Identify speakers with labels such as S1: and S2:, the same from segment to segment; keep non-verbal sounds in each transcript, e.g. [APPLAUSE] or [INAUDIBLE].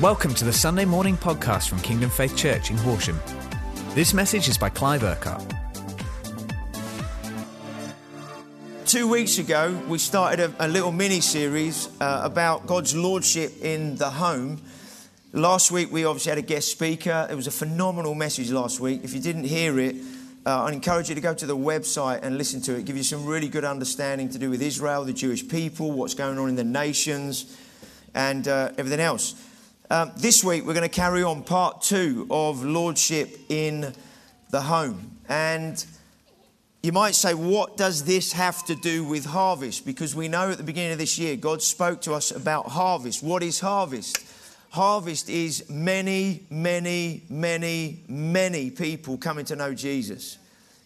S1: Welcome to the Sunday morning podcast from Kingdom Faith Church in Horsham. This message is by Clive Urquhart.
S2: Two weeks ago, we started a, a little mini series uh, about God's Lordship in the home. Last week, we obviously had a guest speaker. It was a phenomenal message last week. If you didn't hear it, uh, I encourage you to go to the website and listen to it. Give you some really good understanding to do with Israel, the Jewish people, what's going on in the nations, and uh, everything else. Um, this week, we're going to carry on part two of Lordship in the Home. And you might say, what does this have to do with harvest? Because we know at the beginning of this year, God spoke to us about harvest. What is harvest? Harvest is many, many, many, many people coming to know Jesus,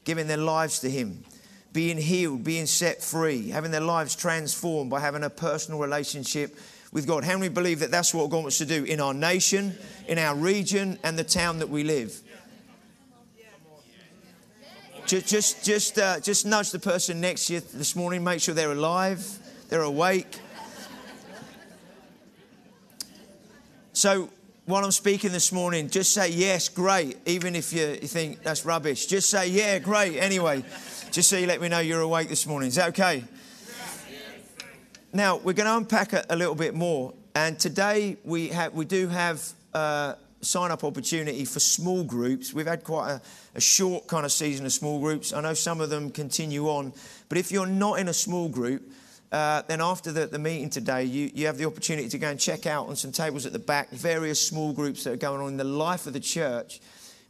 S2: giving their lives to Him, being healed, being set free, having their lives transformed by having a personal relationship with God. How many believe that that's what God wants to do in our nation, in our region, and the town that we live? Just, just, just, uh, just nudge the person next to you this morning. Make sure they're alive, they're awake. So, while I'm speaking this morning, just say yes, great, even if you, you think that's rubbish. Just say yeah, great, anyway, just so you let me know you're awake this morning. Is that okay? Now, we're going to unpack a, a little bit more. And today we, have, we do have uh, sign up opportunity for small groups. We've had quite a, a, short kind of season of small groups. I know some of them continue on. But if you're not in a small group, uh, then after the, the, meeting today, you, you have the opportunity to go and check out on some tables at the back various small groups that are going on in the life of the church.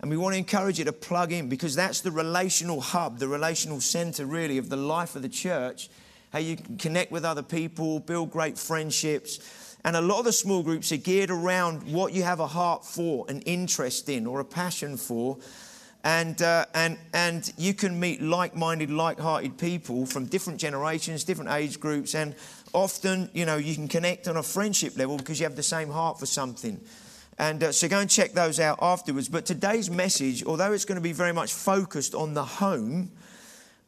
S2: And we want to encourage you to plug in because that's the relational hub, the relational center, really, of the life of the church how you can connect with other people, build great friendships. And a lot of the small groups are geared around what you have a heart for, an interest in, or a passion for. And, uh, and, and you can meet like minded, like hearted people from different generations, different age groups. And often, you know, you can connect on a friendship level because you have the same heart for something. And uh, so go and check those out afterwards. But today's message, although it's going to be very much focused on the home,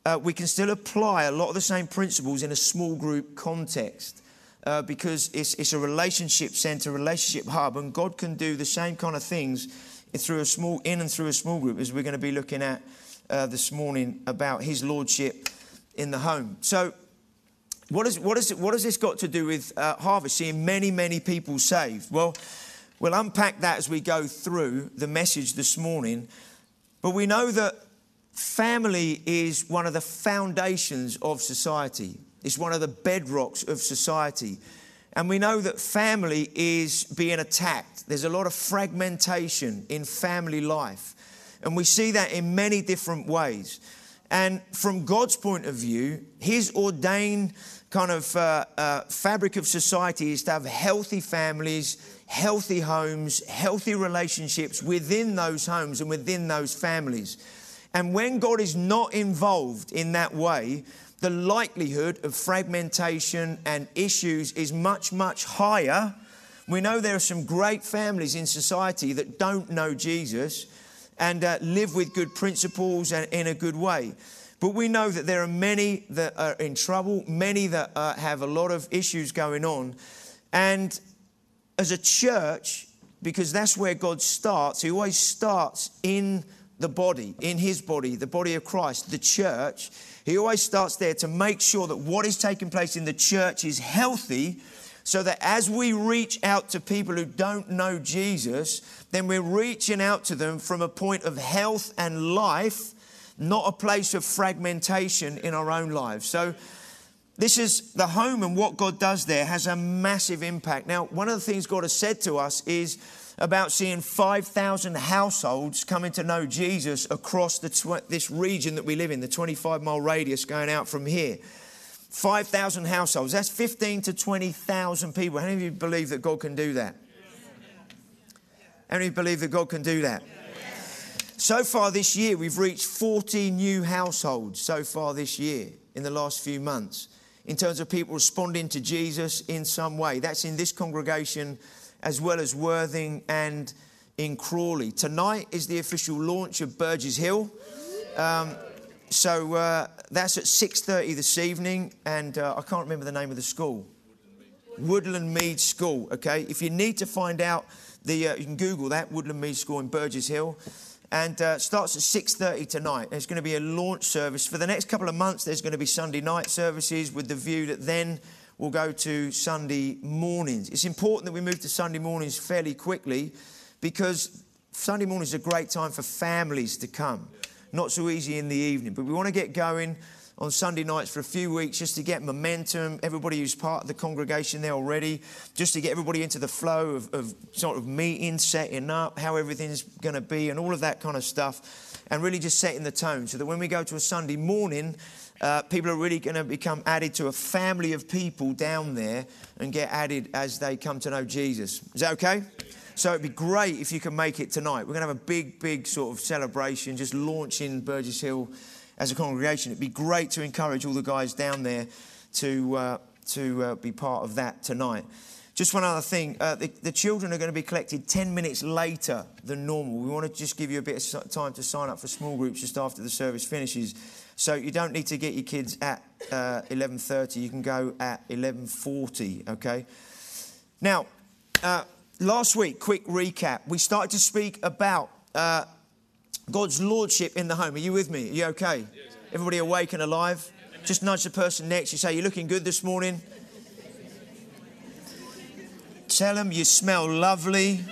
S2: uh, we can still apply a lot of the same principles in a small group context. Uh, because it's, it's a relationship center, relationship hub, and God can do the same kind of things through a small in and through a small group, as we're going to be looking at uh, this morning about His lordship in the home. So, what, is, what, is what has this got to do with uh, harvest? Seeing many, many people saved. Well, we'll unpack that as we go through the message this morning. But we know that family is one of the foundations of society. It's one of the bedrocks of society. And we know that family is being attacked. There's a lot of fragmentation in family life. And we see that in many different ways. And from God's point of view, His ordained kind of uh, uh, fabric of society is to have healthy families, healthy homes, healthy relationships within those homes and within those families. And when God is not involved in that way, the likelihood of fragmentation and issues is much, much higher. We know there are some great families in society that don't know Jesus and uh, live with good principles and in a good way. But we know that there are many that are in trouble, many that uh, have a lot of issues going on. And as a church, because that's where God starts, He always starts in the body, in his body, the body of Christ, the church, he always starts there to make sure that what is taking place in the church is healthy so that as we reach out to people who don't know Jesus, then we're reaching out to them from a point of health and life, not a place of fragmentation in our own lives. So, this is the home, and what God does there has a massive impact. Now, one of the things God has said to us is, about seeing 5,000 households coming to know Jesus across tw- this region that we live in, the 25 mile radius going out from here. 5,000 households, that's 15 to 20,000 people. How many of you believe that God can do that? How many believe that God can do that? So far this year, we've reached 40 new households so far this year in the last few months in terms of people responding to Jesus in some way. That's in this congregation as well as Worthing and in Crawley. Tonight is the official launch of Burgess Hill. Um, so uh, that's at 6.30 this evening, and uh, I can't remember the name of the school. Woodland Meed School, okay? If you need to find out, the, uh, you can Google that, Woodland Meed School in Burgess Hill. And uh, starts at 6.30 tonight. There's going to be a launch service. For the next couple of months, there's going to be Sunday night services with the view that then we'll go to Sunday mornings. It's important that we move to Sunday mornings fairly quickly because Sunday morning is a great time for families to come. Not so easy in the evening, but we want to get going on Sunday nights for a few weeks just to get momentum, everybody who's part of the congregation there already, just to get everybody into the flow of, of sort of meeting, setting up, how everything's going to be, and all of that kind of stuff, and really just setting the tone so that when we go to a Sunday morning, uh, people are really going to become added to a family of people down there and get added as they come to know Jesus. Is that okay? So it'd be great if you can make it tonight. We're going to have a big, big sort of celebration, just launching Burgess Hill as a congregation. It'd be great to encourage all the guys down there to, uh, to uh, be part of that tonight. Just one other thing uh, the, the, children are going to be collected 10 minutes later than normal. We want to just give you a bit of time to sign up for small groups just after the service finishes. So you don't need to get your kids at 11:30. Uh, you can go at 11:40. Okay. Now, uh, last week, quick recap. We started to speak about uh, God's lordship in the home. Are you with me? Are you okay? Yes. Everybody awake and alive? Just nudge the person next. You say, You're looking good this morning. Tell them you smell lovely.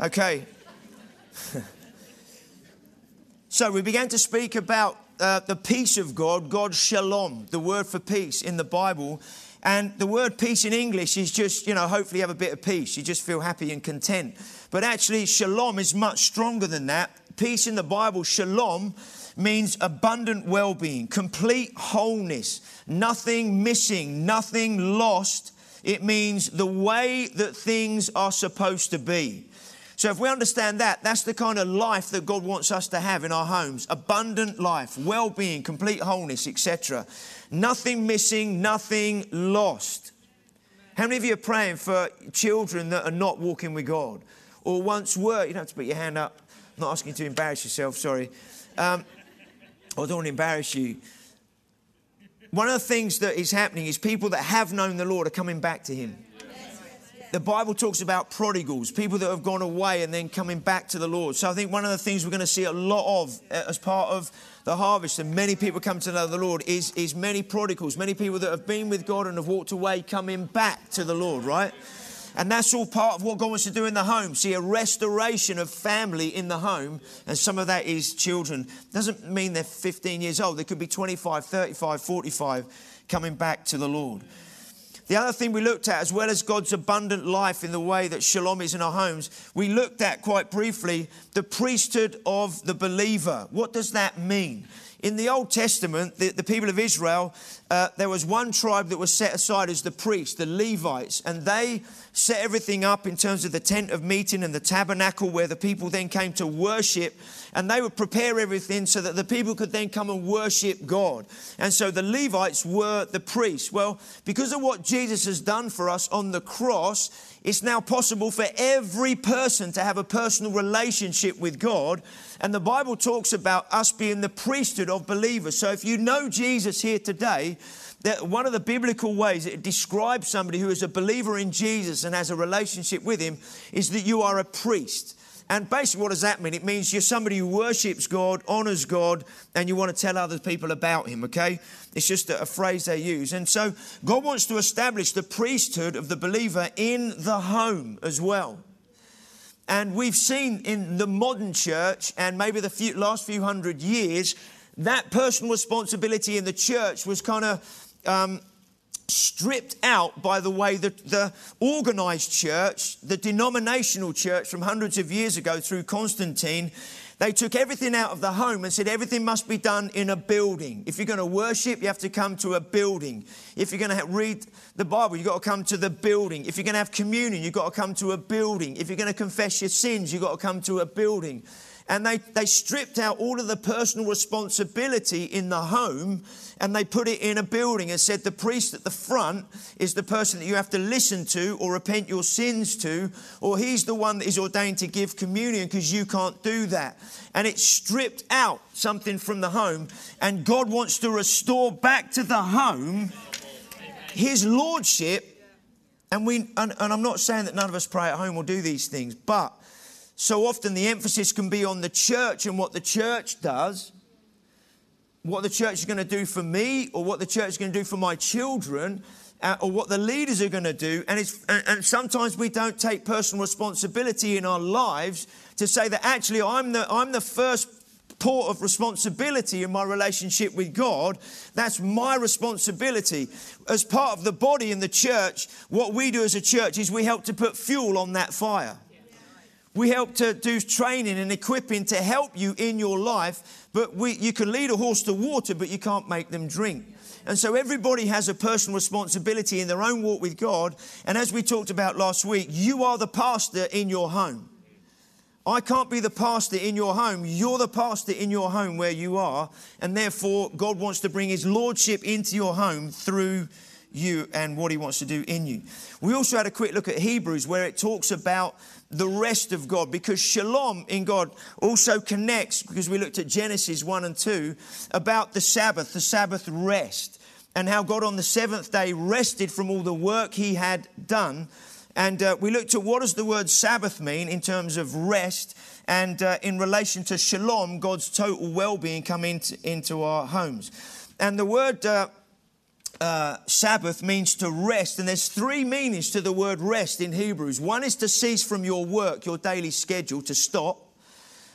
S2: Okay. [LAUGHS] so we began to speak about uh, the peace of God, God's shalom, the word for peace in the Bible. And the word peace in English is just, you know, hopefully you have a bit of peace. You just feel happy and content. But actually, shalom is much stronger than that. Peace in the Bible, shalom, means abundant well being, complete wholeness, nothing missing, nothing lost. It means the way that things are supposed to be. So, if we understand that, that's the kind of life that God wants us to have in our homes abundant life, well being, complete wholeness, etc. Nothing missing, nothing lost. How many of you are praying for children that are not walking with God or once were? You don't have to put your hand up. I'm not asking you to embarrass yourself, sorry. Um, I don't want to embarrass you. One of the things that is happening is people that have known the Lord are coming back to Him. The Bible talks about prodigals, people that have gone away and then coming back to the Lord. So I think one of the things we're going to see a lot of uh, as part of the harvest and many people come to know the Lord is, is many prodigals, many people that have been with God and have walked away coming back to the Lord, right? And that's all part of what God wants to do in the home. See, a restoration of family in the home, and some of that is children. Doesn't mean they're 15 years old. They could be 25, 35, 45 coming back to the Lord. The other thing we looked at, as well as God's abundant life in the way that shalom is in our homes, we looked at quite briefly the priesthood of the believer. What does that mean? In the Old Testament, the, the people of Israel, uh, there was one tribe that was set aside as the priests, the Levites, and they set everything up in terms of the tent of meeting and the tabernacle where the people then came to worship and they would prepare everything so that the people could then come and worship God. And so the Levites were the priests. Well, because of what Jesus has done for us on the cross, it's now possible for every person to have a personal relationship with God. And the Bible talks about us being the priesthood of believers. So if you know Jesus here today, that one of the biblical ways it describes somebody who is a believer in Jesus and has a relationship with him is that you are a priest. And basically, what does that mean? It means you're somebody who worships God, honors God, and you want to tell other people about Him, okay? It's just a, a, phrase they use. And so, God wants to establish the priesthood of the believer in the home as well. And we've seen in the modern church, and maybe the few, last few hundred years, that personal responsibility in the church was kind of um, stripped out by the way that the organized church, the denominational church from hundreds of years ago through Constantine, they took everything out of the home and said everything must be done in a building. If you're going to worship, you have to come to a building. If you're going to read the Bible, you've got to come to the building. If you're going to have communion, you've got to come to a building. If you're going to confess your sins, you've got to come to a building. and they, they stripped out all of the personal responsibility in the home and they put it in a building and said the priest at the front is the person that you have to listen to or repent your sins to, or he's the one that is ordained to give communion because you can't do that. And it stripped out something from the home, and God wants to restore back to the home his lordship. And, we, and, and I'm not saying that none of us pray at home or do these things, but so often the emphasis can be on the church and what the church does what the church is going to do for me or what the church is going to do for my children uh, or what the leaders are going to do. And, it's, and, and sometimes we don't take personal responsibility in our lives to say that actually I'm the, I'm the first port of responsibility in my relationship with God. That's my responsibility. As part of the body in the church, what we do as a church is we help to put fuel on that fire. We help to do training and equipping to help you in your life, but we, you can lead a horse to water, but you can't make them drink. And so everybody has a personal responsibility in their own walk with God. And as we talked about last week, you are the pastor in your home. I can't be the pastor in your home. You're the pastor in your home where you are. And therefore, God wants to bring his lordship into your home through you and what he wants to do in you. We also had a quick look at Hebrews where it talks about the rest of God because shalom in God also connects, because we looked at Genesis 1 and 2, about the Sabbath, the Sabbath rest, and how God on the seventh day rested from all the work he had done. And uh, we looked at what does the word Sabbath mean in terms of rest and uh, in relation to shalom, God's total well being come into, into our homes. And the word uh, uh, Sabbath means to rest, and there's three meanings to the word rest in Hebrews. One is to cease from your work, your daily schedule, to stop.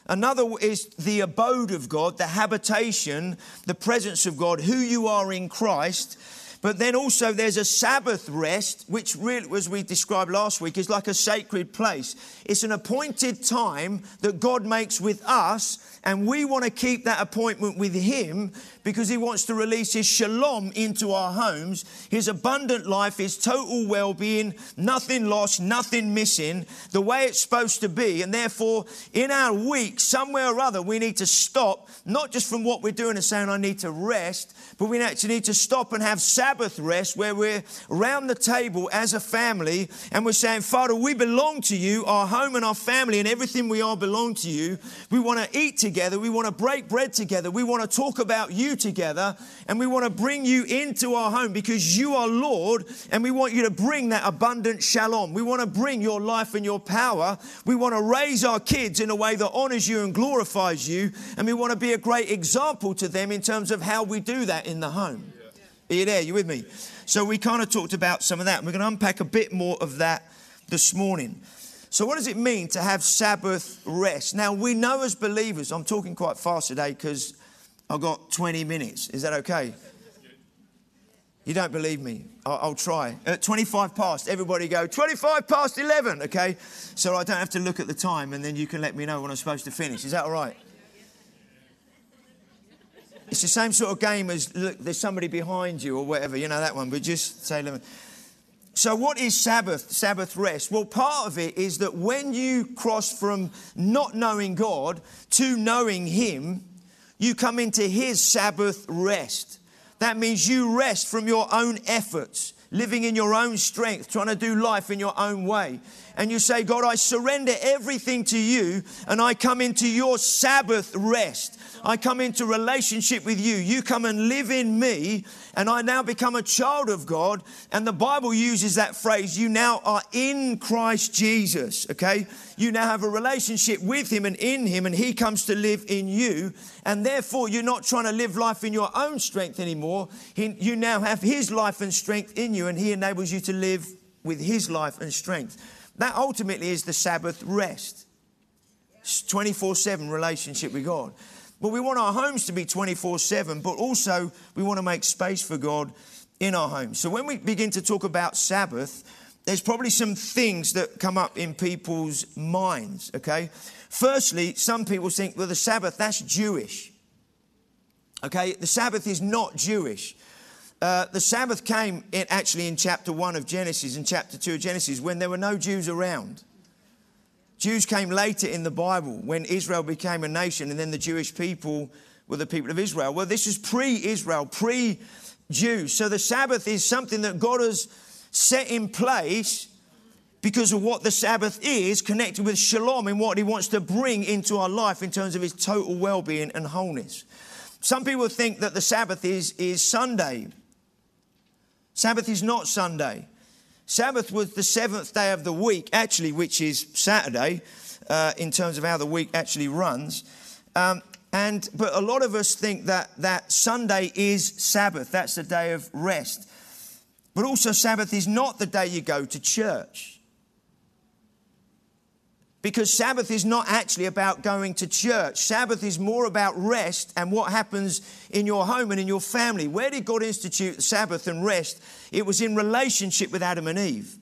S2: Another is the abode of God, the habitation, the presence of God, who you are in Christ. But then also there's a Sabbath rest, which really, as we described last week, is like a sacred place. It's an appointed time that God makes with us and we want to keep that appointment with Him because He wants to release His shalom into our homes, His abundant life, His total well being, nothing lost, nothing missing, the way it's supposed to be. And therefore, in our week, somewhere or other, we need to stop, not just from what we're doing and saying, I need to rest, but we actually need to stop and have Sabbath rest where we're around the table as a family and we're saying, Father, we belong to you, our home and our family and everything we are belong to you. We want to eat together. We want to break bread together. We want to talk about you together. And we want to bring you into our home because you are Lord. And we want you to bring that abundant shalom. We want to bring your life and your power. We want to raise our kids in a way that honors you and glorifies you. And we want to be a great example to them in terms of how we do that in the home. Are you there? You with me? So we kind of talked about some of that. We're going to unpack a bit more of that this morning. So, what does it mean to have Sabbath rest? Now, we know as believers, I'm talking quite fast today because I've got 20 minutes. Is that okay? You don't believe me? I'll, I'll try. At 25 past, everybody go, 25 past 11, okay? So I don't have to look at the time and then you can let me know when I'm supposed to finish. Is that all right? It's the same sort of game as look, there's somebody behind you or whatever, you know that one, but just say, so, what is Sabbath, Sabbath rest? Well, part of it is that when you cross from not knowing God to knowing Him, you come into His Sabbath rest. That means you rest from your own efforts, living in your own strength, trying to do life in your own way. And you say, God, I surrender everything to you and I come into your Sabbath rest. I come into relationship with you. You come and live in me, and I now become a child of God. And the Bible uses that phrase, you now are in Christ Jesus, okay? You now have a relationship with Him and in Him, and He comes to live in you. And therefore, you're not trying to live life in your own strength anymore. He, you now have His life and strength in you, and He enables you to live with His life and strength. That ultimately is the Sabbath rest. 24 7 relationship with God. But we want our homes to be 24 7, but also we want to make space for God in our homes. So when we begin to talk about Sabbath, there's probably some things that come up in people's minds, okay? Firstly, some people think, well, the Sabbath, that's Jewish. Okay, the Sabbath is not Jewish. Uh, the Sabbath came in, actually in chapter 1 of Genesis and chapter 2 of Genesis when there were no Jews around. Jews came later in the Bible when Israel became a nation, and then the Jewish people were the people of Israel. Well, this is pre Israel, pre Jews. So the Sabbath is something that God has set in place because of what the Sabbath is, connected with shalom and what He wants to bring into our life in terms of His total well being and wholeness. Some people think that the Sabbath is, is Sunday. Sabbath is not Sunday. Sabbath was the seventh day of the week, actually, which is Saturday, uh, in terms of how the week actually runs. Um, and but a lot of us think that that Sunday is Sabbath. That's the day of rest. But also, Sabbath is not the day you go to church. Because Sabbath is not actually about going to church. Sabbath is more about rest and what happens in your home and in your family. Where did God institute Sabbath and rest? It was in relationship with Adam and Eve.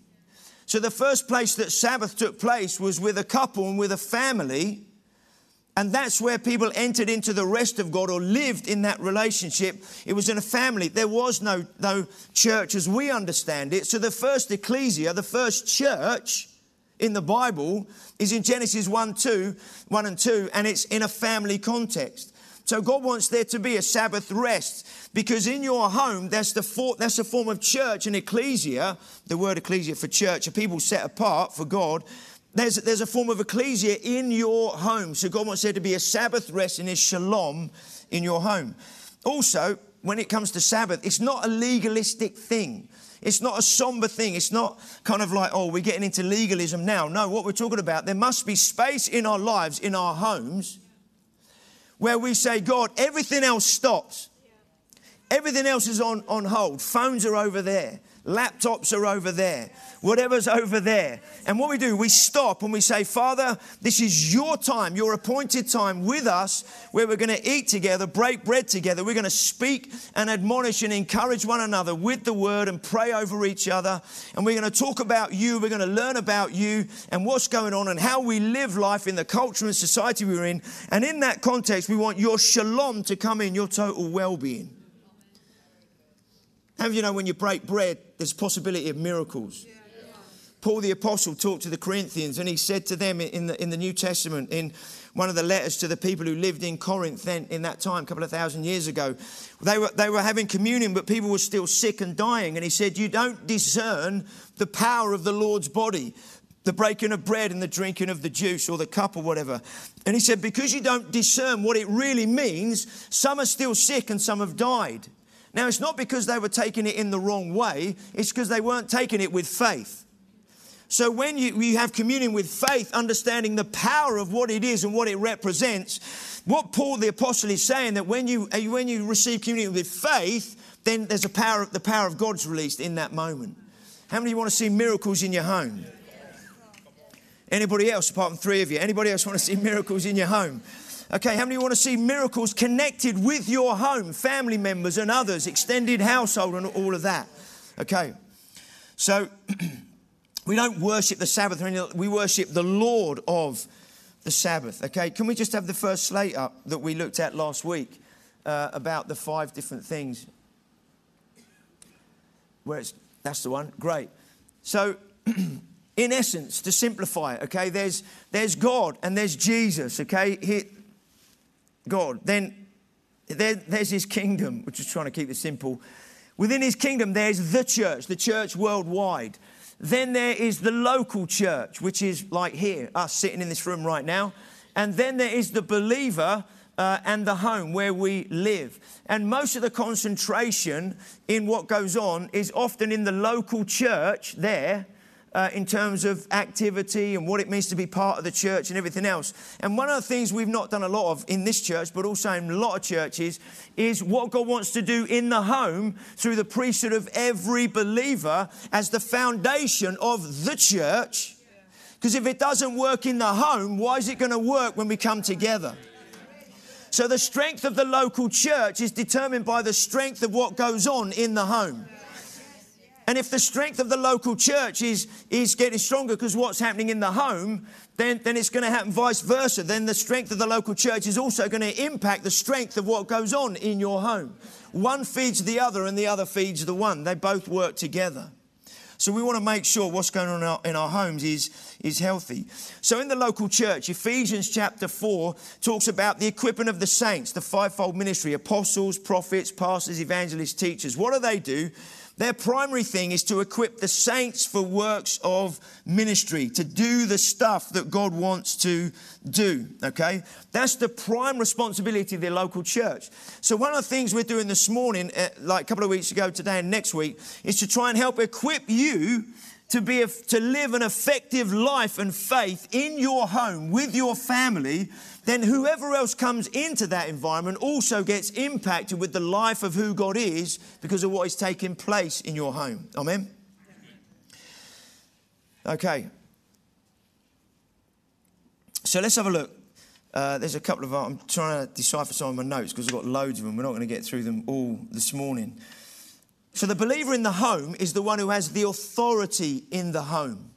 S2: So the first place that Sabbath took place was with a couple and with a family. And that's where people entered into the rest of God or lived in that relationship. It was in a family. There was no, no church as we understand it. So the first ecclesia, the first church, in the Bible is in Genesis 1, 2, 1 and 2, and it's in a family context. So God wants there to be a Sabbath rest because in your home, that's, the for, that's a form of church and ecclesia. The word ecclesia for church are people set apart for God. There's, there's a form of ecclesia in your home. So God wants there to be a Sabbath rest and His shalom in your home. Also, when it comes to Sabbath, it's not a legalistic thing. It's not a somber thing. It's not kind of like, oh, we're getting into legalism now. No, what we're talking about, there must be space in our lives, in our homes, where we say, God, everything else stops. Everything else is on, on hold. Phones are over there. Laptops are over there. Whatever's over there. And what we do, we stop and we say, Father, this is your time, your appointed time with us, where we're going to eat together, break bread together. We're going to speak and admonish and encourage one another with the word and pray over each other. And we're going to talk about you. We're going to learn about you and what's going on and how we live life in the culture and society we're in. And in that context, we want your shalom to come in, your total well being. How you know when you break bread, there's possibility of miracles? Paul the Apostle talked to the Corinthians and he said to them in the, in the New Testament, in one of the letters to the people who lived in Corinth then in that time, a couple of thousand years ago, they were, they were having communion, but people were still sick and dying. And he said, You don't discern the power of the Lord's body, the breaking of bread and the drinking of the juice or the cup or whatever. And he said, Because you don't discern what it really means, some are still sick and some have died. Now, it's not because they were taking it in the wrong way, it's because they weren't taking it with faith. So, when you, you have communion with faith, understanding the power of what it is and what it represents, what Paul the Apostle is saying that when you, uh, when you receive communion with faith, then there's a power, the power of God's released in that moment. How many of you want to see miracles in your home? Anybody else, apart from three of you? Anybody else want to see miracles in your home? Okay, how many want to see miracles connected with your home, family members and others, extended household, and all of that? Okay, so [CLEARS THROAT] we don't worship the Sabbath, we worship the Lord of the Sabbath. Okay, can we just have the first slate up that we looked at last week uh, about the five different things? Where it's, that's the one, great. So, [CLEARS THROAT] in essence, to simplify it, okay, there's, there's God and there's Jesus, okay? He, God. Then there, there's his kingdom, which is trying to keep it simple. Within his kingdom, there's the church, the church worldwide. Then there is the local church, which is like here, us sitting in this room right now. And then there is the believer uh, and the home where we live. And most of the concentration in what goes on is often in the local church there uh, in terms of activity and what it means to be part of the church and everything else. And one of the things we've not done a lot of in this church, but also in a lot of churches, is what God wants to do in the home through the priesthood of every believer as the foundation of the church. Because if it doesn't work in the home, why is it going to work when we come together? So the strength of the local church is determined by the strength of what goes on in the home. And if the strength of the local church is, is getting stronger because what's happening in the home, then, then it's going to happen vice versa. Then the strength of the local church is also going to impact the strength of what goes on in your home. One feeds the other and the other feeds the one. They both work together. So we want to make sure what's going on in our, in our, homes is, is healthy. So in the local church, Ephesians chapter 4 talks about the equipping of the saints, the fivefold ministry apostles, prophets, pastors, evangelists, teachers. What do they do? Their primary thing is to equip the saints for works of ministry, to do the stuff that God wants to do. Okay? That's the prime responsibility of the local church. So, one of the things we're doing this morning, uh, like a couple of weeks ago, today, and next week, is to try and help equip you to be a, to live an effective life and faith in your home with your family then whoever else comes into that environment also gets impacted with the life of who God is because of what is taking place in your home. Amen? Okay. So let's have a look. Uh, there's a couple of, I'm trying to decipher some of my notes because I've got loads of them. We're not going to get through them all this morning. So the believer in the home is the one who has the authority in the home.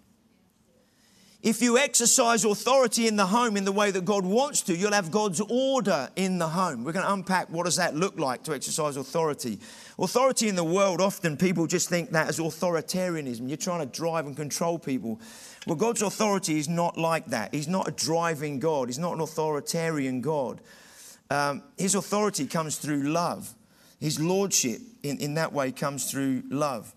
S2: If you exercise authority in the home in the way that God wants to, you'll have God's order in the home. We're going to unpack what does that look like to exercise authority. Authority in the world, often people just think that as authoritarianism. You're trying to drive and control people. Well, God's authority is not like that. He's not a driving God, He's not an authoritarian God. Um, his authority comes through love. His lordship in, in that way comes through love.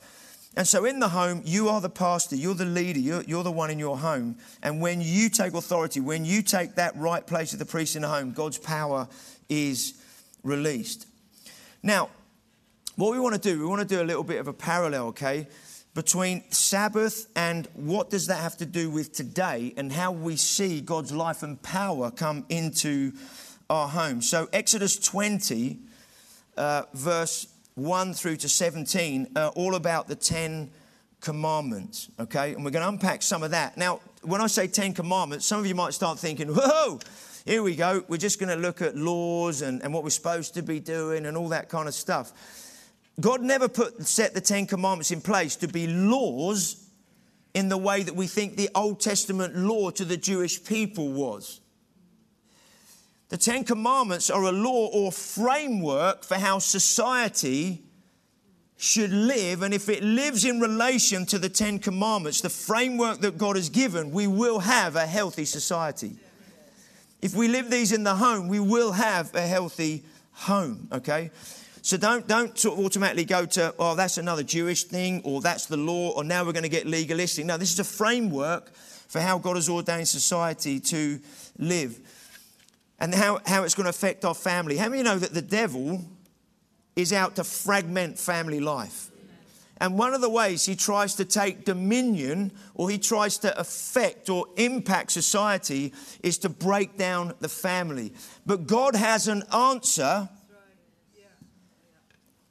S2: And so in the home, you are the pastor, you're the leader, you're, you're, the one in your home. And when you take authority, when you take that right place of the priest in the home, God's power is released. Now, what we want to do, we want to do a little bit of a parallel, okay, between Sabbath and what does that have to do with today and how we see God's life and power come into our home. So, Exodus 20, uh, verse 1 through to 17 are all about the 10 commandments, okay? And we're going to unpack some of that. Now, when I say 10 commandments, some of you might start thinking, whoa, here we go. We're just going to look at laws and, and what we're supposed to be doing and all that kind of stuff. God never put set the 10 commandments in place to be laws in the way that we think the Old Testament law to the Jewish people was. The Ten Commandments are a law or framework for how society should live. And if it lives in relation to the Ten Commandments, the framework that God has given, we will have a healthy society. If we live these in the home, we will have a healthy home, okay? So don't, don't sort of automatically go to, oh, that's another Jewish thing, or that's the law, or now we're going to get legalistic. No, this is a framework for how God has ordained society to live and how, how it's going to affect our family. How many know that the devil is out to fragment family life? And one of the ways he tries to take dominion or he tries to affect or impact society is to break down the family. But God has an answer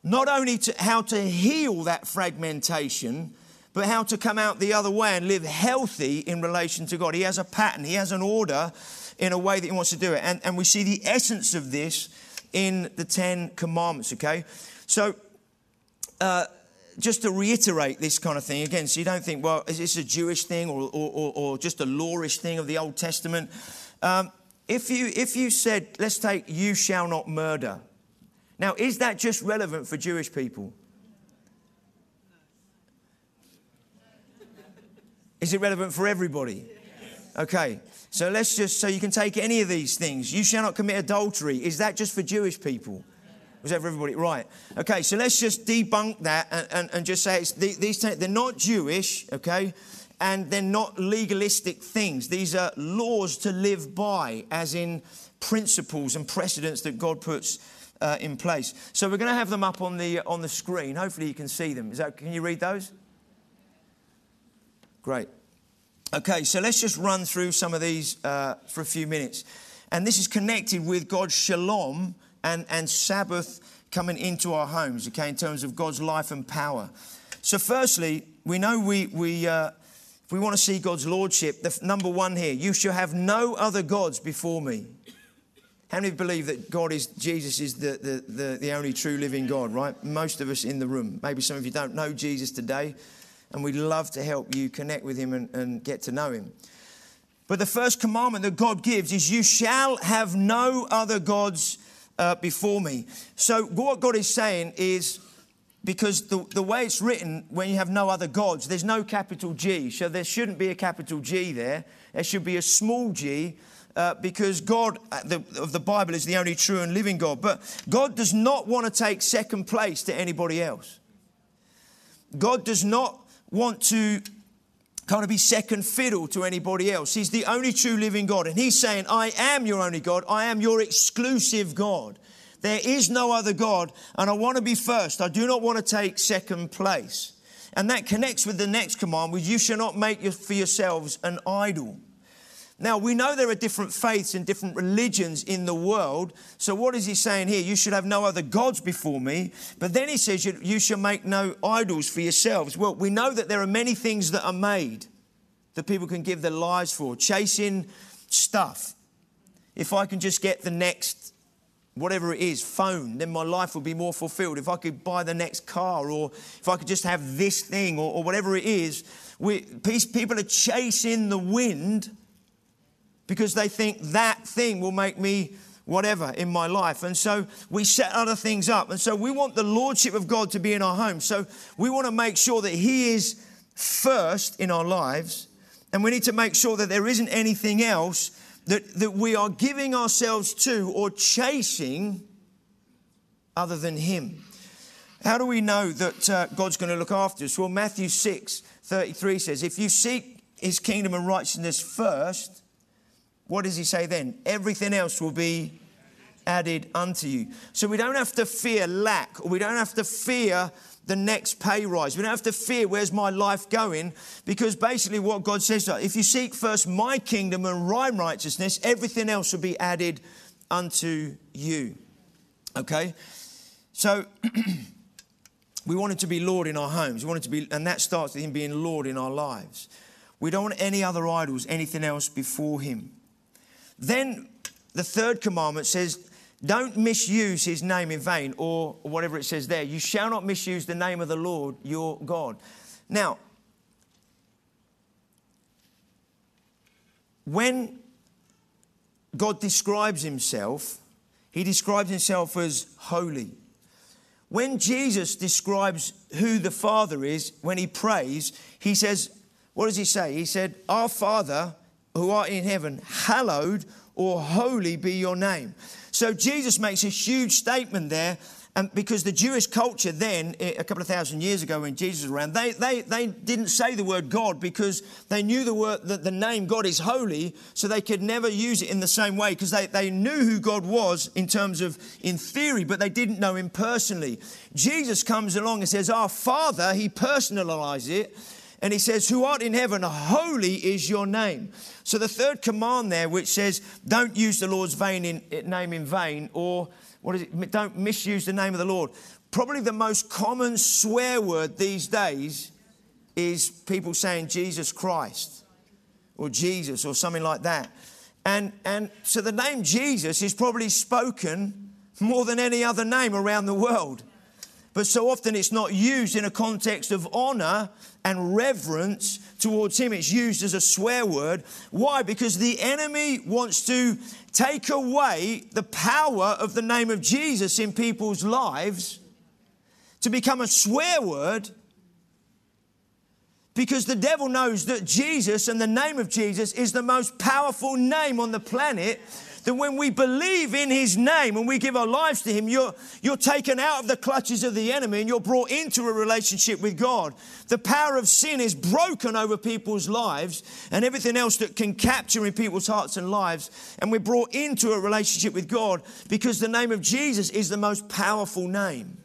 S2: not only to how to heal that fragmentation, but how to come out the other way and live healthy in relation to God. He has a pattern, He has an order in a way that He wants to do it. And, and we see the essence of this in the Ten Commandments, okay? So, uh, just to reiterate this kind of thing again, so you don't think, well, is this a Jewish thing or, or, or, or just a lawish thing of the Old Testament? Um, if, you, if you said, let's take, you shall not murder. Now, is that just relevant for Jewish people? Is it relevant for everybody? Okay. So let's just, so you can take any of these things. You shall not commit adultery. Is that just for Jewish people? Was that for everybody? Right. Okay, so let's just debunk that and, and, and just say it's these, they're not Jewish, okay? And they're not legalistic things. These are laws to live by, as in principles and precedents that God puts uh, in place. So we're going to have them up on the, on the screen. Hopefully you can see them. Is that, can you read those? Great. Okay, so let's just run through some of these uh, for a few minutes. And this is connected with God's shalom and, and Sabbath coming into our homes, okay, in terms of God's life and power. So, firstly, we know we, we, uh, if we want to see God's lordship, the number one here, you shall have no other gods before me. How many believe that God is, Jesus is the, the, the, the only true living God, right? Most of us in the room. Maybe some of you don't know Jesus today and we'd love to help you connect with him and, and get to know him. But the first commandment that God gives is, You shall have no other gods uh, before me. So, what God is saying is, because the, the way it's written, when you have no other gods, there's no capital G. So there shouldn't be a capital G there. There should be a small g uh, because God uh, the, of the Bible is the only true and living God. But God does not want to take second place to anybody else. God does not want to kind of be second fiddle to anybody else. He's the only true living God. And He's saying, I am your only God. I am your exclusive God. There is no other God, and I want to be first. I do not want to take second place. And that connects with the next command, which you shall not make for yourselves an idol. Now, we know there are different faiths and different religions in the world. So, what is he saying here? You should have no other gods before me. But then he says, you, shall make no idols for yourselves. Well, we know that there are many things that are made that people can give their lives for, chasing stuff. If I can just get the next whatever it is, phone, then my life would be more fulfilled. If I could buy the next car, or if I could just have this thing, or, or whatever it is, we, people are chasing the wind because they think that thing will make me whatever in my life. And so we set other things up. And so we want the Lordship of God to be in our home. So we want to make sure that He is first in our lives. And we need to make sure that there isn't anything else that, that we are giving ourselves to or chasing other than Him. How do we know that uh, God's going to look after us? Well, Matthew 6 33 says, If you seek His kingdom and righteousness first, what does he say then? Everything else will be added unto you. So we don't have to fear lack, or we don't have to fear the next pay rise. We don't have to fear where's my life going, because basically what God says, if you seek first my kingdom and my righteousness, everything else will be added unto you. Okay? So [CLEARS THROAT] we want him to be Lord in our homes. We want it to be, and that starts with him being Lord in our lives. We don't want any other idols, anything else before him. Then the third commandment says, don't misuse his name in vain, or whatever it says there. You shall not misuse the name of the Lord your God. Now, when God describes himself, he describes himself as holy. When Jesus describes who the Father is, when he prays, he says, What does he say? He said, Our Father who art in heaven, hallowed or holy be your name. So Jesus makes a huge statement there. And because the Jewish culture then, eh, a couple of thousand years ago when Jesus was around, they, they, they didn't say the word God because they knew the word that the name God is holy, so they could never use it in the same way because they, they knew who God was in terms of in theory, but they didn't know him personally. Jesus comes along and says, Our Father, he personalizes it and he says, Who art in heaven, holy is your name. So the third command there, which says, Don't use the Lord's vain in, eh, name in vain, or what is it? Don't misuse the name of the Lord. Probably the most common swear word these days is people saying Jesus Christ or Jesus or something like that. And, and so the name Jesus is probably spoken more than any other name around the world. But so often it's not used in a context of honor and reverence towards Him. It's used as a swear word. Why? Because the enemy wants to take away the power of the name of Jesus in people's lives to become a swear word because the devil knows that Jesus and the name of Jesus is the most powerful name on the planet that when we believe in his name and we give our lives to him, you're, you're taken out of the clutches of the enemy and you're brought into a relationship with God. The power of sin is broken over people's lives and everything else that can capture in people's hearts and lives. And we're brought into a relationship with God because the name of Jesus is the most powerful name.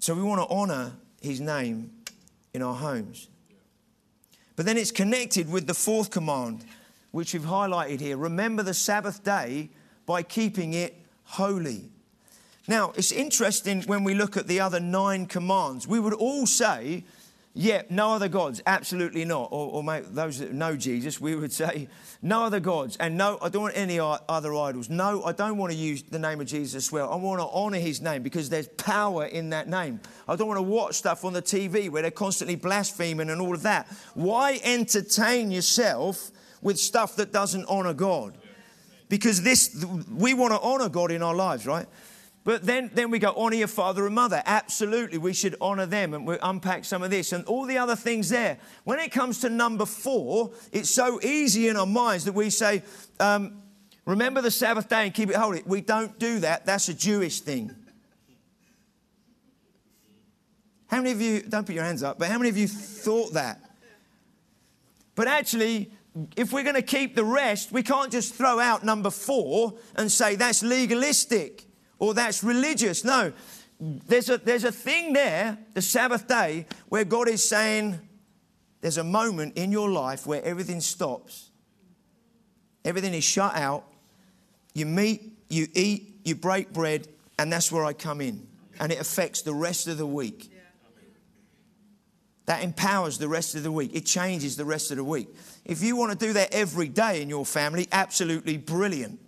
S2: So we want to honor his name in our homes. But then it's connected with the fourth command, which we've highlighted here. Remember the Sabbath day by keeping it holy. Now, it's interesting when we look at the other nine commands. We would all say yeah, no other gods, absolutely not. Or, or those that know Jesus, we would say, no other gods. And no, I don't want any other idols. No, I don't want to use the name of Jesus well. I want to honor his name because there's power in that name. I don't want to watch stuff on the TV where they're constantly blaspheming and all of that. Why entertain yourself with stuff that doesn't honor God? Because this, we want to honor God in our lives, right? But then, then we go, honour your father and mother. Absolutely, we should honour them. And we unpack some of this and all the other things there. When it comes to number four, it's so easy in our minds that we say, um, remember the Sabbath day and keep it holy. We don't do that. That's a Jewish thing. How many of you, don't put your hands up, but how many of you thought that? But actually, if we're going to keep the rest, we can't just throw out number four and say that's legalistic or that's religious. No, there's a, there's a thing there, the Sabbath day, where God is saying there's a moment in your life where everything stops. Everything is shut out. You meet, you eat, you break bread, and that's where I come in. And it affects the rest of the week. That empowers the rest of the week. It changes the rest of the week. If you want to do that every day in your family, absolutely brilliant.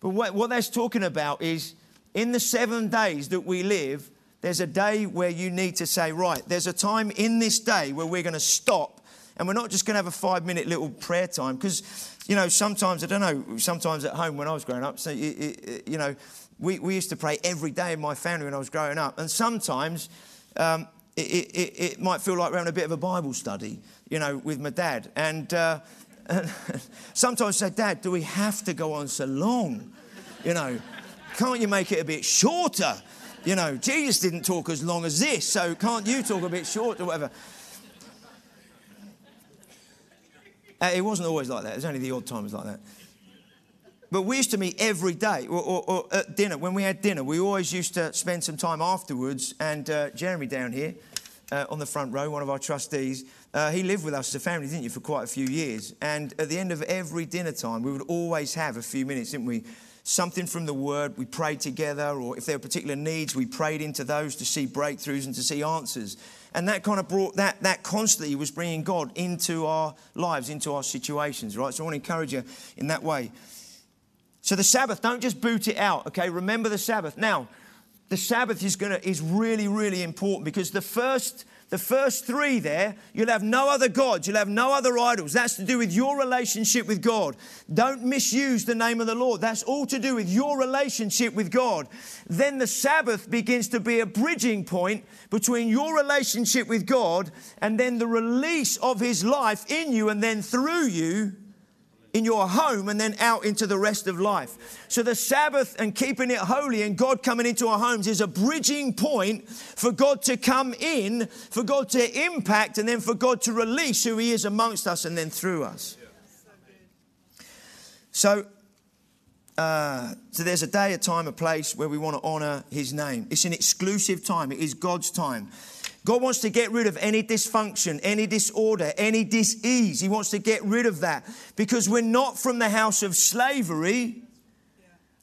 S2: But what, what that's talking about is in the seven days that we live, there's a day where you need to say, right, there's a time in this day where we're going to stop and we're not just going to have a five minute little prayer time because, you know, sometimes, I don't know, sometimes at home when I was growing up, so, you know, we, we used to pray every day in my family when I was growing up. And sometimes um, it, it, it, might feel like we're having a bit of a Bible study, you know, with my dad. And, uh, and [LAUGHS] sometimes I say, Dad, do we have to go on so long? You know, can't you make it a bit shorter? You know, Jesus didn't talk as long as this, so can't you talk a bit shorter, whatever? Uh, it wasn't always like that. It was only the odd times like that. But we used to meet every day, or, or, or, at dinner. When we had dinner, we always used to spend some time afterwards. And uh, Jeremy down here, uh, on the front row, one of our trustees, uh, he lived with us as a family, didn't you, for quite a few years. And at the end of every dinner time, we would always have a few minutes, didn't we, something from the word. We prayed together, or if there were particular needs, we prayed into those to see breakthroughs and to see answers. And that kind of brought that, that constantly was bringing God into our lives, into our situations, right? So I want to encourage you in that way. So the Sabbath, don't just boot it out, okay? Remember the Sabbath. Now, the Sabbath is gonna is really, really important because the first the first three there, you'll have no other gods, you'll have no other idols. That's to do with your relationship with God. Don't misuse the name of the Lord. That's all to do with your relationship with God. Then the Sabbath begins to be a bridging point between your relationship with God and then the release of His life in you and then through you in your home and then out into the rest of life. So the Sabbath and keeping it holy and God coming into our homes is a bridging point for God to come in, for God to impact, and then for God to release who He is amongst us and then through us. So, uh, so there's a day, a time, a place where we want to honor His name. It's an exclusive time. It is God's time. God wants to get rid of any dysfunction, any disorder, any disease. He wants to get rid of that because we're not from the house of slavery.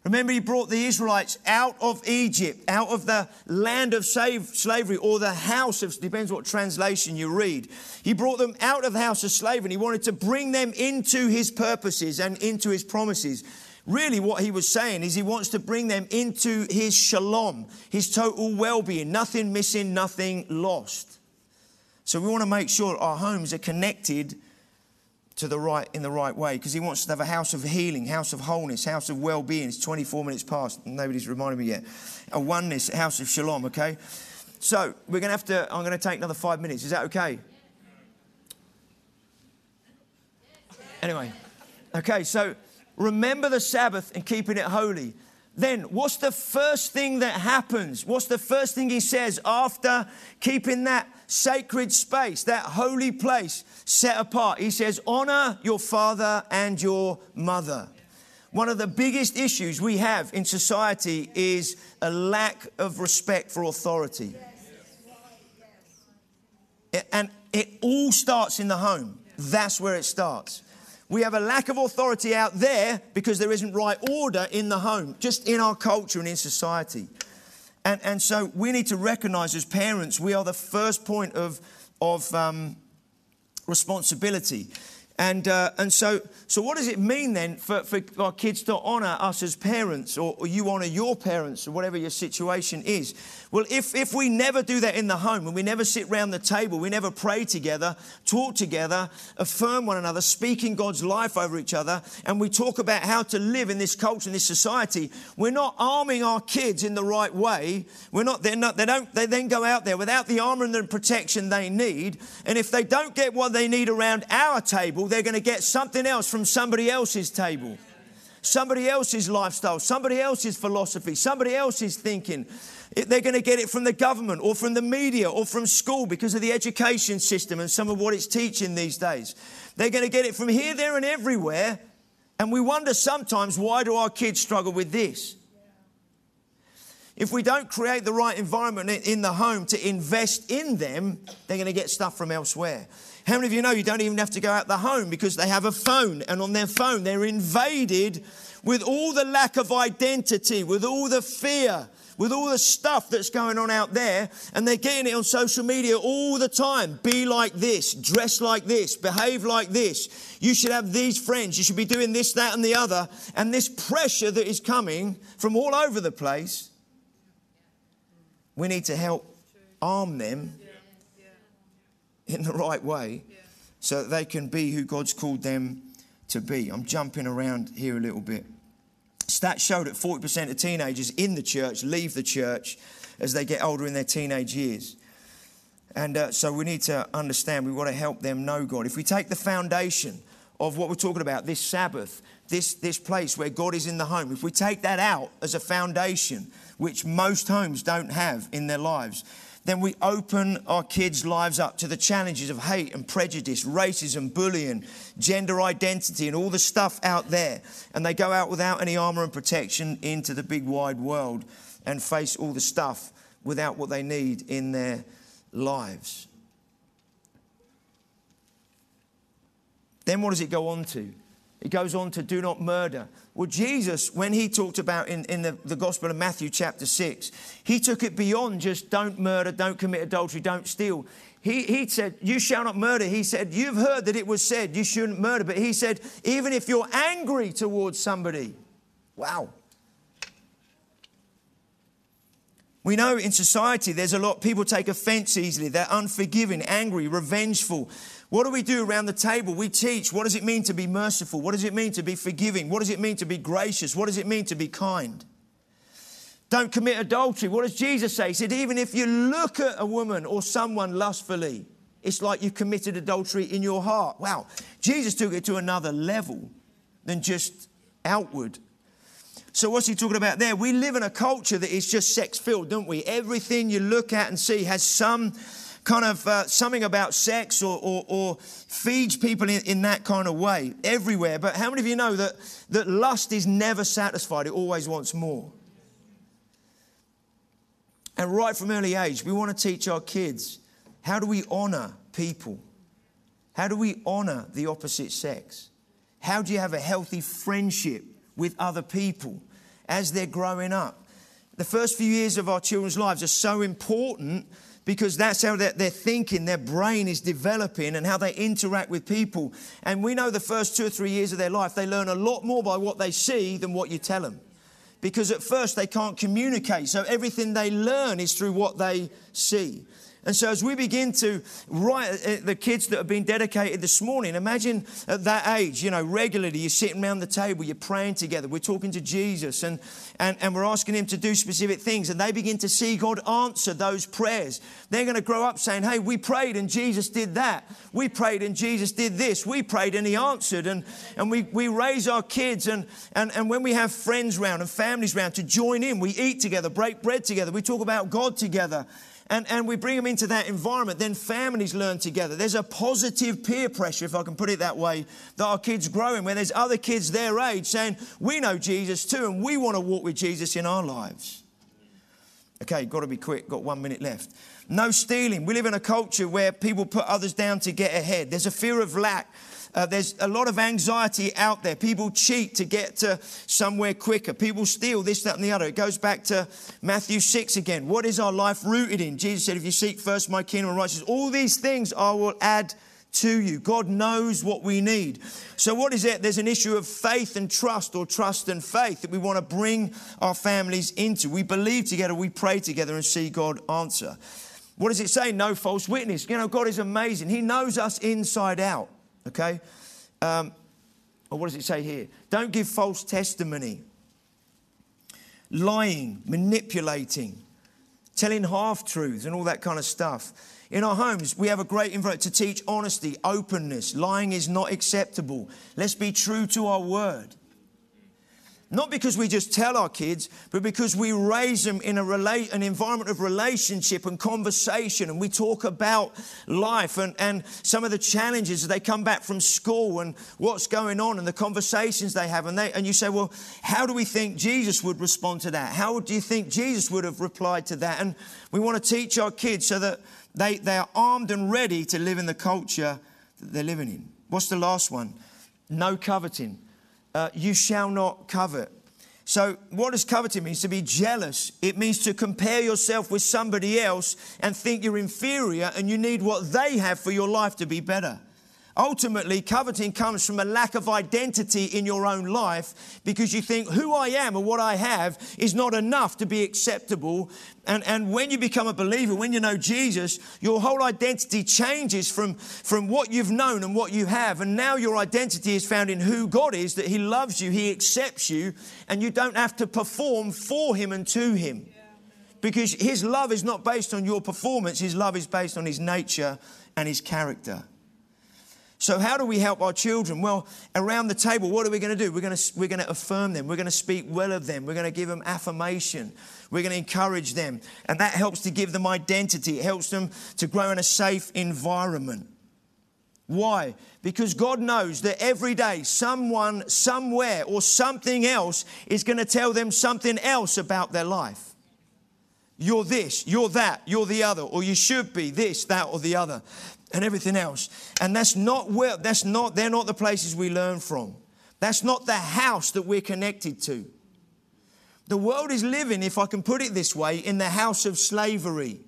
S2: Remember, he brought the Israelites out of Egypt, out of the land of slavery, or the house of, depends what translation you read. He brought them out of the house of slavery and he wanted to bring them into his purposes and into his promises. Really, what he was saying is he wants to bring them into his shalom, his total well being, nothing missing, nothing lost. So we want to make sure our homes are connected to the right in the right way because he wants to have a house of healing, house of wholeness, house of well being. It's 24 minutes past. Nobody's reminded me yet. A oneness, a house of shalom, okay? So we're going to have to, I'm going to take another five minutes. Is that okay? Anyway, okay, so remember the Sabbath and keeping it holy. Then, what's the first thing that happens? What's the first thing he says after keeping that sacred space, that holy place set apart? He says, Honor your father and your mother. One of the biggest issues we have in society is a lack of respect for authority. And it all starts in the home. That's where it starts. We have a lack of authority out there because there isn't right order in the home, just in our culture and in society. And, and so we need to recognize as parents, we are the first point of, of um, responsibility. And, uh, and so, so, what does it mean then for, for our kids to honour us as parents, or, or you honour your parents, or whatever your situation is? Well, if, if we never do that in the home, and we never sit round the table, we never pray together, talk together, affirm one another, speaking God's life over each other, and we talk about how to live in this culture, in this society, we're not arming our kids in the right way. We're not, they're not, they don't, they then go out there without the armour and the protection they need. And if they don't get what they need around our table, they're going to get something else from somebody else's table somebody else's lifestyle, somebody else's philosophy, somebody else's thinking. They're going to get it from the government or from the media or from school because of the education system and some of what it's teaching these days. They're going to get it from here, there, and everywhere. And we wonder sometimes why do our kids struggle with this? If we don't create the right environment in the home to invest in them, they're going to get stuff from elsewhere. How many of you know you don't even have to go out the home because they have a phone and on their phone they're invaded with all the lack of identity, with all the fear, with all the stuff that's going on out there, and they're getting it on social media all the time. Be like this, dress like this, behave like this. You should have these friends. You should be doing this, that, and the other. And this pressure that is coming from all over the place, we need to help arm them in the right way so that they can be who God's called them to be. I'm jumping around here a little bit. Stats show that 40% of teenagers in the church leave the church as they get older in their teenage years. And uh, so we need to understand, we've got to help them know God. If we take the foundation of what we're talking about, this Sabbath, this, this place where God is in the home, if we take that out as a foundation, which most homes don't have in their lives, then we open our kids' lives up to the challenges of hate and prejudice, racism, bullying, gender identity, and all the stuff out there. And they go out without any armor and protection into the big wide world and face all the stuff without what they need in their lives. Then what does it go on to? It goes on to do not murder. Well, Jesus, when he talked about in, in the, the Gospel of Matthew, chapter 6, he took it beyond just don't murder, don't commit adultery, don't steal. He, he said, You shall not murder. He said, You've heard that it was said you shouldn't murder. But he said, Even if you're angry towards somebody, wow. We know in society there's a lot, people take offense easily. They're unforgiving, angry, revengeful. What do we do around the table? We teach what does it mean to be merciful? What does it mean to be forgiving? What does it mean to be gracious? What does it mean to be kind? Don't commit adultery. What does Jesus say? He said, even if you look at a woman or someone lustfully, it's like you've committed adultery in your heart. Wow. Jesus took it to another level than just outward. So, what's he talking about there? We live in a culture that is just sex filled, don't we? Everything you look at and see has some kind of uh, something about sex or, or, or feeds people in, in, that kind of way everywhere. But how many of you know that, that lust is never satisfied? It always wants more. And right from early age, we want to teach our kids how do we honor people? How do we honor the opposite sex? How do you have a healthy friendship with other people as they're growing up? The first few years of our children's lives are so important because that's how they're, they're, thinking, their brain is developing, and how they interact with people. And we know the first two or three years of their life, they learn a lot more by what they see than what you tell them. Because at first they can't communicate, so everything they learn is through what they see. And so, as we begin to write uh, the kids that have been dedicated this morning, imagine at that age, you know, regularly you're sitting around the table, you're praying together, we're talking to Jesus, and, and, and we're asking Him to do specific things, and they begin to see God answer those prayers. They're going to grow up saying, Hey, we prayed and Jesus did that. We prayed and Jesus did this. We prayed and He answered. And, and we, we raise our kids, and, and, and when we have friends around and families around to join in, we eat together, break bread together, we talk about God together and, and we bring them into that environment, then families learn together. There's a positive peer pressure, if I can put it that way, that our kids grow in, where there's other kids their age saying, We know Jesus too, and we want to walk with Jesus in our lives. Okay, got to be quick, got one minute left. No stealing. We live in a culture where people put others down to get ahead. There's a fear of lack. Uh, there's a lot of anxiety out there. People cheat to get to somewhere quicker. People steal this, that, and the other. It goes back to Matthew 6 again. What is our life rooted in? Jesus said, If you seek first my kingdom and righteousness, all these things I will add to you. God knows what we need. So, what is it? There's an issue of faith and trust, or trust and faith, that we want to bring our families into. We believe together, we pray together, and see God answer. What does it say? No false witness. You know, God is amazing. He knows us inside out, okay? Um, or what does it say here? Don't give false testimony. Lying, manipulating, telling half truths, and all that kind of stuff. In our homes, we have a great invite to teach honesty, openness. Lying is not acceptable. Let's be true to our word. Not because we just tell our kids, but because we raise them in a rela- an environment of relationship and conversation, and we talk about life and, and some of the challenges as they come back from school and what's going on and the conversations they have. And, they, and you say, well, how do we think Jesus would respond to that? How do you think Jesus would have replied to that? And we want to teach our kids so that they, they are armed and ready to live in the culture that they're living in. What's the last one? No coveting. Uh, you shall not covet. So, what does coveting mean? To be jealous. It means to compare yourself with somebody else and think you're inferior and you need what they have for your life to be better. Ultimately, coveting comes from a lack of identity in your own life because you think who I am and what I have is not enough to be acceptable. And, and when you become a believer, when you know Jesus, your whole identity changes from, from what you've known and what you have. And now your identity is found in who God is, that He loves you, He accepts you, and you don't have to perform for Him and to Him. Because His love is not based on your performance, His love is based on His nature and His character. So, how do we help our children? Well, around the table, what are we going to do? We're going to, we're going to affirm them. We're going to speak well of them. We're going to give them affirmation. We're going to encourage them. And that helps to give them identity. It helps them to grow in a safe environment. Why? Because God knows that every day someone, somewhere, or something else is going to tell them something else about their life. You're this, you're that, you're the other, or you should be this, that, or the other and everything else. And that's not where, that's not, they're not the places we learn from. That's not the house that we're connected to. The world is living, if I can put it this way, in the house of slavery.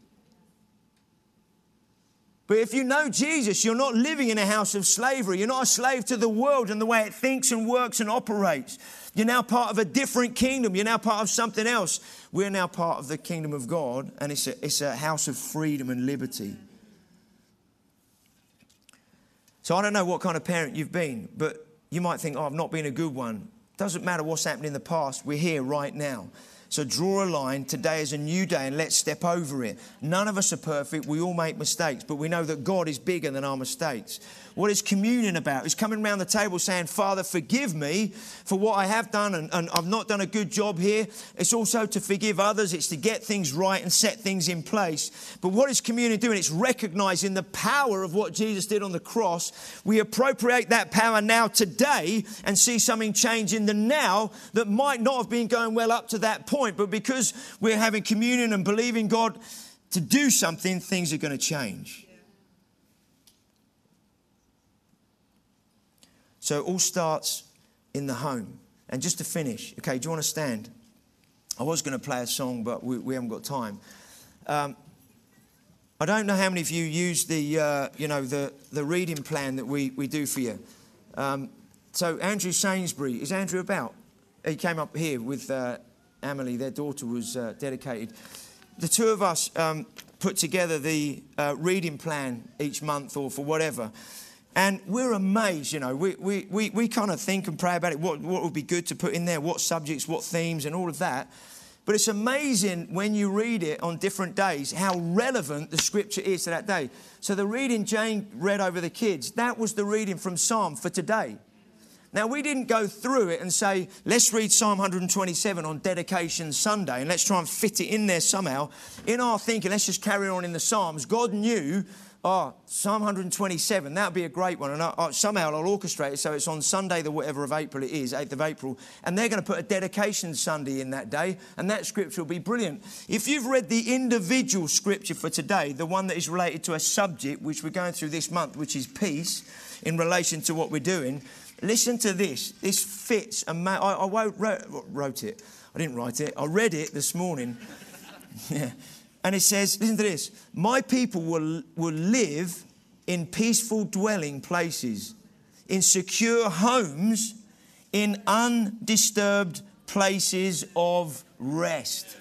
S2: But if you know Jesus, you're not living in a house of slavery. You're not a slave to the world and the way it thinks and works and operates. You're now part of a different kingdom. You're now part of something else. We're now part of the kingdom of God, and it's a, it's a house of freedom and liberty. So I don't know what kind of parent you've been, but you might think, oh, I've not been a good one. Doesn't matter what's happened in the past, we're here right now. So draw a line. Today is a new day and let's step over it. None of us are perfect. We all make mistakes, but we know that God is bigger than our mistakes. What is communion about? It's coming around the table saying, Father, forgive me for what I have done and, and I've not done a good job here. It's also to forgive others. It's to get things right and set things in place. But what is communion doing? It's recognizing the power of what Jesus did on the cross. We appropriate that power now today and see something change in the now that might not have been going well up to that point. But because we're having communion and believing God to do something, things are going to change. So it all starts in the home. And just to finish, okay, do you want to stand? I was going to play a song, but we, we haven't got time. Um, I don't know how many of you use the, uh, you know, the, the reading plan that we, we do for you. Um, so Andrew Sainsbury, is Andrew about? He came up here with uh, Emily, their daughter was uh, dedicated. The two of us um, put together the uh, reading plan each month or for whatever. And we're amazed, you know, we, we, we, we kind of think and pray about it, what, what would be good to put in there, what subjects, what themes, and all of that. But it's amazing when you read it on different days how relevant the scripture is to that day. So the reading Jane read over the kids, that was the reading from Psalm for today. Now, we didn't go through it and say, let's read Psalm 127 on Dedication Sunday and let's try and fit it in there somehow. In our thinking, let's just carry on in the Psalms. God knew Oh, Psalm 127, that would be a great one. And I, somehow I'll orchestrate it so it's on Sunday, the whatever of April it is, 8th of April. And they're going to put a dedication Sunday in that day, and that scripture will be brilliant. If you've read the individual scripture for today, the one that is related to a subject which we're going through this month, which is peace, in relation to what we're doing, listen to this. This fits. I, I wrote, wrote it. I didn't write it. I read it this morning. [LAUGHS] yeah. And it says, listen to this My people will, will live in peaceful dwelling places, in secure homes, in undisturbed places of rest.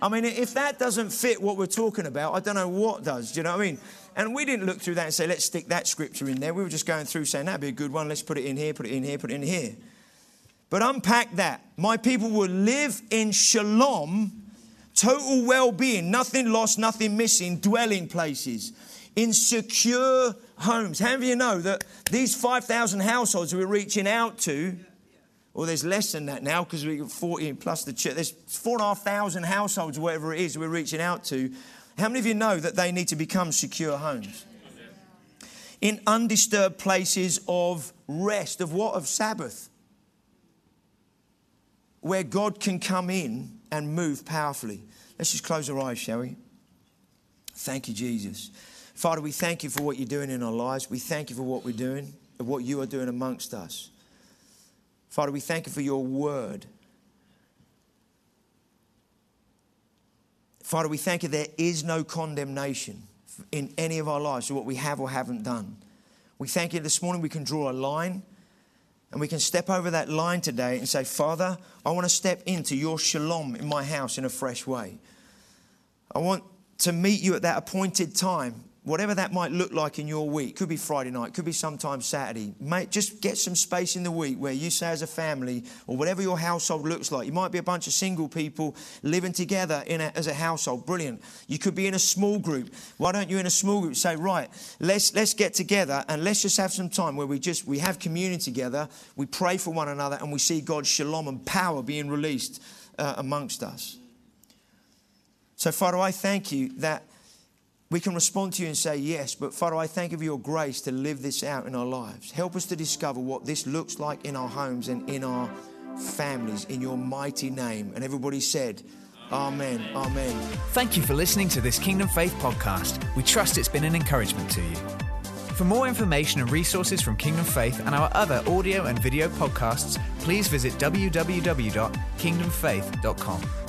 S2: I mean, if that doesn't fit what we're talking about, I don't know what does. Do you know what I mean? And we didn't look through that and say, let's stick that scripture in there. We were just going through saying, that'd be a good one. Let's put it in here, put it in here, put it in here. But unpack that. My people will live in shalom, total well being, nothing lost, nothing missing, dwelling places, in secure homes. How of you know that these 5,000 households we're reaching out to, or there's less than that now because we've got 40 plus the church, there's 4,500 households, whatever it is, we're reaching out to. How many of you know that they need to become secure homes? In undisturbed places of rest, of what? Of Sabbath where God can come in and move powerfully. Let's just close our eyes, shall we? Thank you, Jesus. Father, we thank you for what you're doing in our lives. We thank you for what we're doing and what you are doing amongst us. Father, we thank you for your word. Father, we thank you there is no condemnation in any of our lives for what we have or haven't done. We thank you this morning we can draw a line and we can step over that line today and say, Father, I want to step into your shalom in my house in a fresh way. I want to meet you at that appointed time whatever that might look like in your week. Could be Friday night, could be sometime Saturday. Mate, just get some space in the week where you say as a family, or whatever your household looks like. You might be a bunch of single people living together in a, as a household. Brilliant. You could be in a small group. Why don't you in a small group say, right, let's let's get together and let's just have some time where we just we have community together, we pray for one another, and we see God's shalom and power being released uh, amongst us. So, Father, I thank you that we can respond to you and say yes, but Father, I thank you for your grace to live this out in our lives. Help us to discover what this looks like in our homes and in our families in your mighty name. And everybody said, Amen. Amen.
S1: Thank you for listening to this Kingdom Faith podcast. We trust it's been an encouragement to you. For more information and resources from Kingdom Faith and our other audio and video podcasts, please visit www.kingdomfaith.com.